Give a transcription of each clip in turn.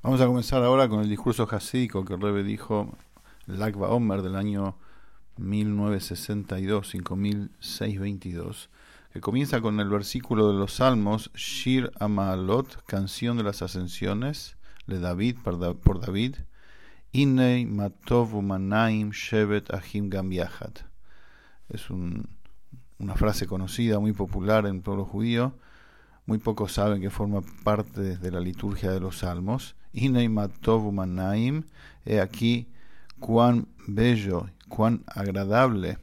Vamos a comenzar ahora con el discurso hasídico que el Rebbe dijo, el Omer del año 1962, 5622, que comienza con el versículo de los Salmos, Shir Amalot, canción de las ascensiones, de David por David, Inei Matov Umanaim Shevet Ahim Gambiahat. Es una frase conocida, muy popular en el pueblo judío. Muy pocos saben que forma parte de la liturgia de los salmos. Inei Matov Umanaim. He aquí cuán bello, cuán agradable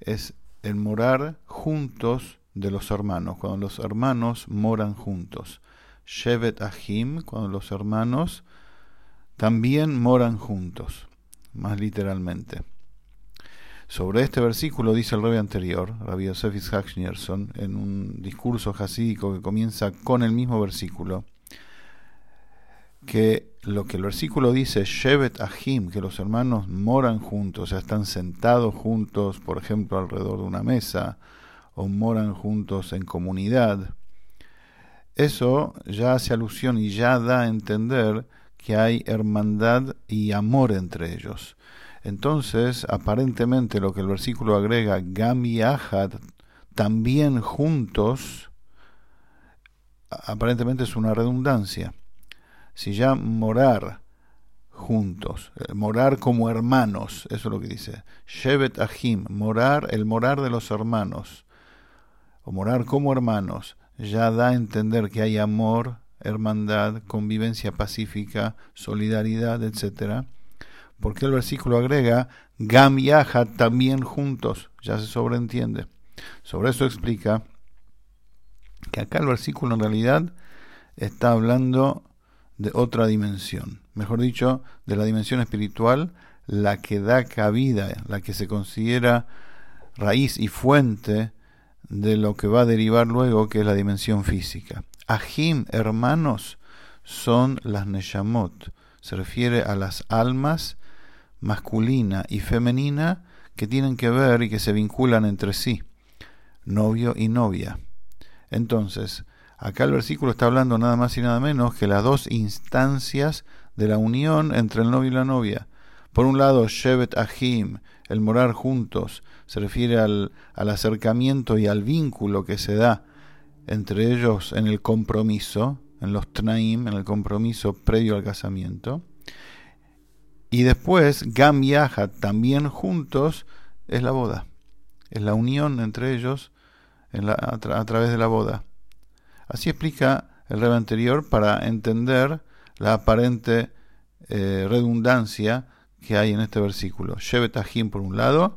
es el morar juntos de los hermanos, cuando los hermanos moran juntos. Shevet Ahim, cuando los hermanos también moran juntos, más literalmente. Sobre este versículo dice el rey anterior, Rabbi Yosef Ishak en un discurso hasídico que comienza con el mismo versículo, que lo que el versículo dice, Shevet Ahim, que los hermanos moran juntos, o sea, están sentados juntos, por ejemplo, alrededor de una mesa, o moran juntos en comunidad, eso ya hace alusión y ya da a entender que hay hermandad y amor entre ellos. Entonces, aparentemente lo que el versículo agrega, Gam y Ahad, también juntos, aparentemente es una redundancia. Si ya morar juntos, eh, morar como hermanos, eso es lo que dice. Shevet Ahim, morar, el morar de los hermanos, o morar como hermanos ya da a entender que hay amor, hermandad, convivencia pacífica, solidaridad, etc. Porque el versículo agrega Gam y también juntos, ya se sobreentiende. Sobre eso explica que acá el versículo en realidad está hablando de otra dimensión, mejor dicho, de la dimensión espiritual, la que da cabida, la que se considera raíz y fuente de lo que va a derivar luego, que es la dimensión física. Ahim, hermanos, son las Neshamot. Se refiere a las almas masculina y femenina que tienen que ver y que se vinculan entre sí, novio y novia. Entonces, acá el versículo está hablando nada más y nada menos que las dos instancias de la unión entre el novio y la novia. Por un lado, Shevet Ahim, el morar juntos, se refiere al, al acercamiento y al vínculo que se da entre ellos en el compromiso, en los Tnaim, en el compromiso previo al casamiento. Y después, Gam y también juntos, es la boda. Es la unión entre ellos a, través de la boda. Así explica el rey anterior para entender la aparente eh, redundancia que hay en este versículo. Shevet por un lado,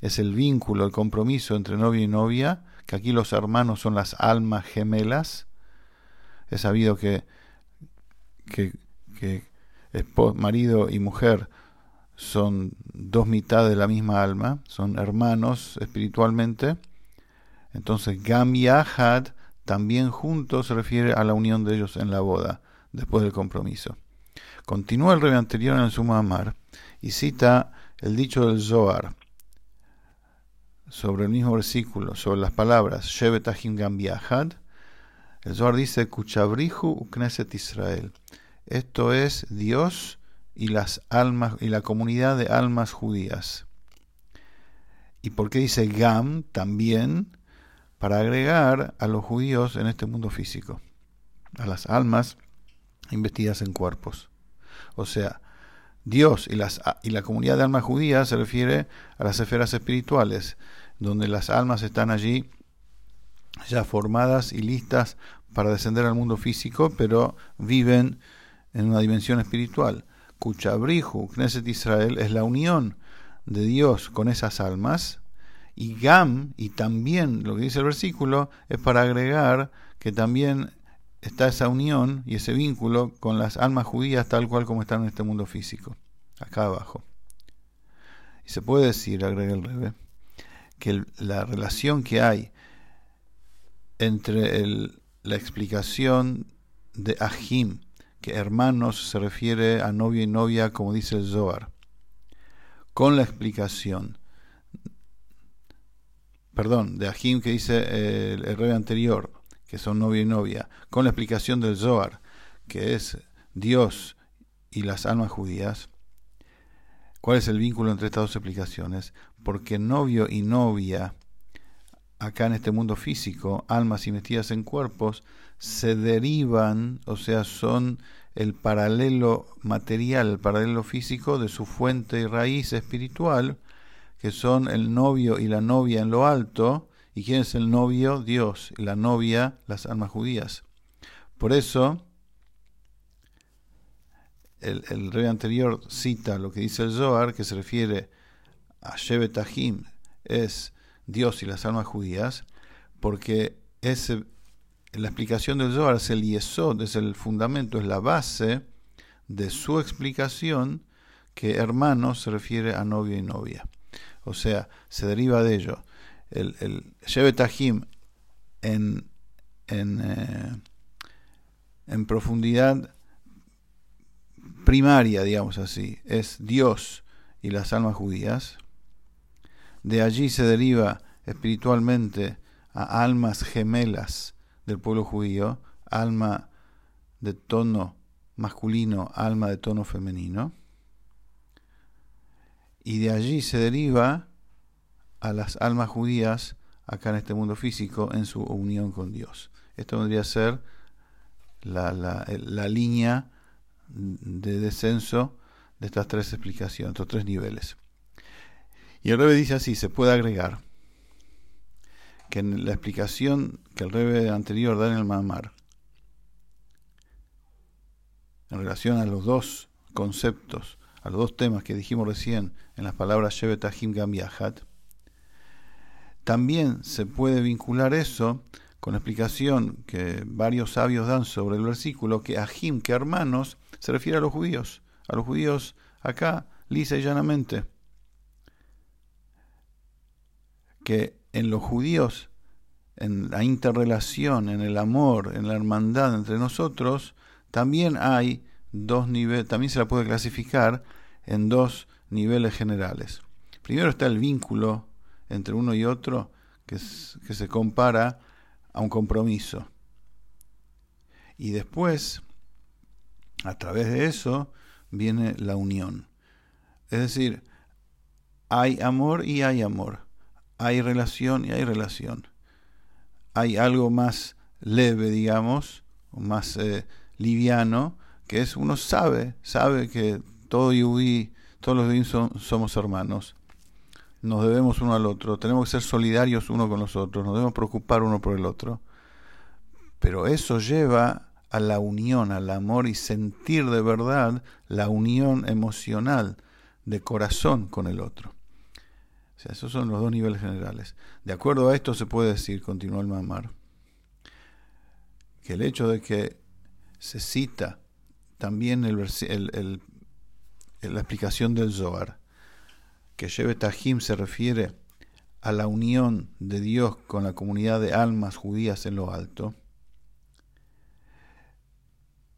es el vínculo, el compromiso entre novio y novia, que aquí los hermanos son las almas gemelas. Es sabido que, que marido y mujer son dos mitades de la misma alma, son hermanos espiritualmente. Entonces, Gam también juntos se refiere a la unión de ellos en la boda, después del compromiso. Continúa el rey anterior en el Suma Amar y cita el dicho del Zohar sobre el mismo versículo, sobre las palabras Shevet Ahim Gambiahad. El Zohar dice Kuchabrihu Ukneset Israel. Esto es Dios y las almas y la comunidad de almas judías. ¿Y por qué dice Gam también? Para agregar a los judíos en este mundo físico, a las almas investidas en cuerpos. O sea, Dios y, las, y la comunidad de almas judías se refiere a las esferas espirituales, donde las almas están allí ya formadas y listas para descender al mundo físico, pero viven en una dimensión espiritual. Kuchabrihu, Knesset Israel, es la unión de Dios con esas almas. Y Gam, y también lo que dice el versículo, es para agregar que también está esa unión y ese vínculo con las almas judías tal cual como están en este mundo físico, acá abajo. Y se puede decir, agrega el Rebe, que la relación que hay entre la explicación de Ahim, que hermanos se refiere a novio y novia, como dice el Zohar, con la explicación, perdón, de Ahim que dice el, el rey anterior, que son novio y novia, con la explicación del Zohar, que es Dios y las almas judías, ¿cuál es el vínculo entre estas dos explicaciones? Porque novio y novia, acá en este mundo físico, almas y metidas en cuerpos, se derivan, o sea, son el paralelo material, el paralelo físico de su fuente y raíz espiritual, que son el novio y la novia en lo alto, ¿Y quién es el novio? Dios. Y la novia, las almas judías. Por eso, el, rey anterior cita lo que dice el Zohar, que se refiere a Shevet es Dios y las almas judías, porque ese, la explicación del Zohar es el yesod, es el fundamento, es la base de su explicación, que hermano se refiere a novio y novia. O sea, se deriva de ello el, el en, en, eh, en profundidad primaria, digamos así, es Dios y las almas judías. De allí se deriva espiritualmente a almas gemelas del pueblo judío, alma de tono masculino, alma de tono femenino. Y de allí se deriva a las almas judías acá en este mundo físico en su unión con Dios. Esto vendría ser la, la, línea de descenso de estas tres explicaciones, estos tres niveles. Y el Rebe dice así, se puede agregar que en la explicación que el Rebe anterior da en el Mamar, en relación a los dos conceptos, a los dos temas que dijimos recién en las palabras Shevet Ahim Gam también se puede vincular eso con la explicación que varios sabios dan sobre el versículo que Ajim, que hermanos, se refiere a los judíos, a los judíos acá, lisa y llanamente. Que en los judíos, en la interrelación, en el amor, en la hermandad entre nosotros, también hay dos niveles, también se la puede clasificar en dos niveles generales. Primero está el vínculo entre uno y otro que, que se compara a un compromiso. Y después, a través de eso, viene la unión. Es decir, hay amor y hay amor. Hay relación y hay relación. Hay algo más leve, digamos, más eh, liviano, que es uno sabe, sabe que todo Yudí, todos los judíos somos hermanos nos debemos uno al otro, tenemos que ser solidarios uno con los otros, nos debemos preocupar uno por el otro. Pero eso lleva a la unión, al amor y sentir de verdad la unión emocional de corazón con el otro. Esos son los dos niveles generales. De acuerdo a esto se puede decir, continuó el Mamar, que el hecho de que se cita también el, la explicación del Zohar, que Shevet Tahim se refiere a la unión de Dios con la comunidad de almas judías en lo alto,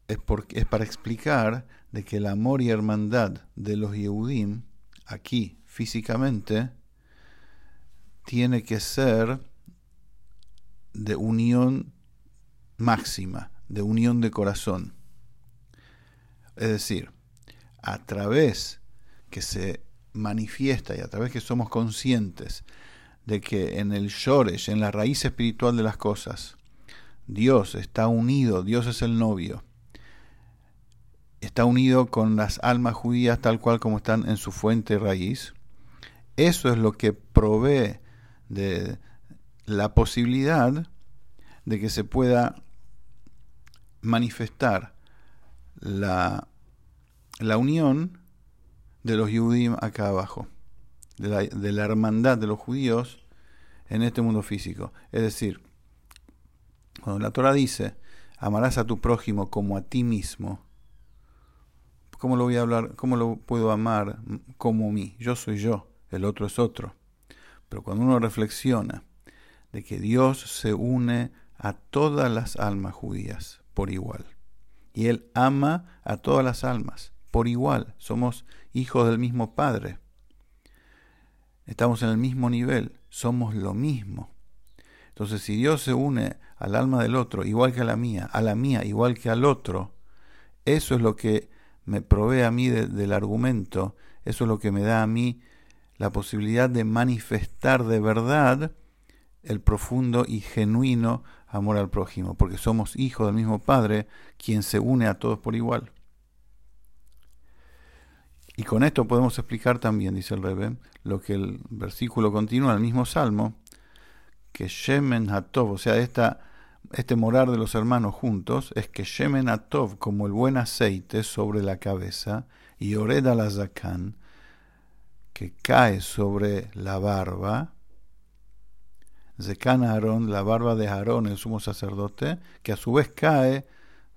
es, porque, es para explicar de que el amor y hermandad de los Yehudim, aquí físicamente, tiene que ser de unión máxima, de unión de corazón. Es decir, a través que se manifiesta y a través que somos conscientes de que en el Shoresh, en la raíz espiritual de las cosas, Dios está unido, Dios es el novio, está unido con las almas judías tal cual como están en su fuente raíz, eso es lo que provee de la posibilidad de que se pueda manifestar la, la unión de los Yudim acá abajo, de la, de la hermandad de los judíos en este mundo físico. Es decir, cuando la Torah dice, amarás a tu prójimo como a ti mismo, ¿cómo lo voy a hablar? ¿Cómo lo puedo amar como mí? Yo soy yo, el otro es otro. Pero cuando uno reflexiona de que Dios se une a todas las almas judías por igual, y Él ama a todas las almas por igual, somos hijos del mismo Padre. Estamos en el mismo nivel, somos lo mismo. Entonces, si Dios se une al alma del otro igual que a la mía, a la mía igual que al otro, eso es lo que me provee a mí del argumento, eso es lo que me da a mí la posibilidad de manifestar de verdad el profundo y genuino amor al prójimo, porque somos hijos del mismo Padre, quien se une a todos por igual. Y con esto podemos explicar también, dice el Rebe, lo que el versículo continúa, el mismo salmo, que Shemen Hatov, o sea, esta, este morar de los hermanos juntos, es que Shemen Hatov, como el buen aceite sobre la cabeza, y Oreda la Zakan, que cae sobre la barba, Zekan Aarón, la barba de Aarón, el sumo sacerdote, que a su vez cae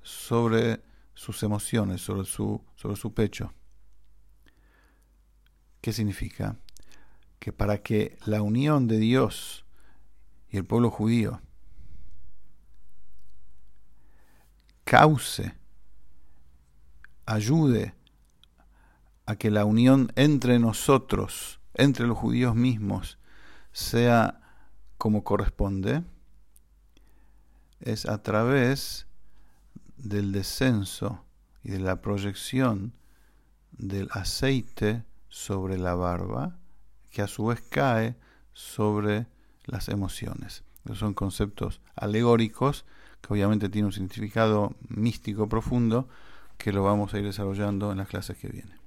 sobre sus emociones, sobre su, sobre su pecho. ¿Qué significa? Que para que la unión de Dios y el pueblo judío cause, ayude a que la unión entre nosotros, entre los judíos mismos, sea como corresponde, es a través del descenso y de la proyección del aceite sobre la barba, que a su vez cae sobre las emociones. son conceptos alegóricos que obviamente tienen un significado místico profundo que lo vamos a ir desarrollando en las clases que vienen.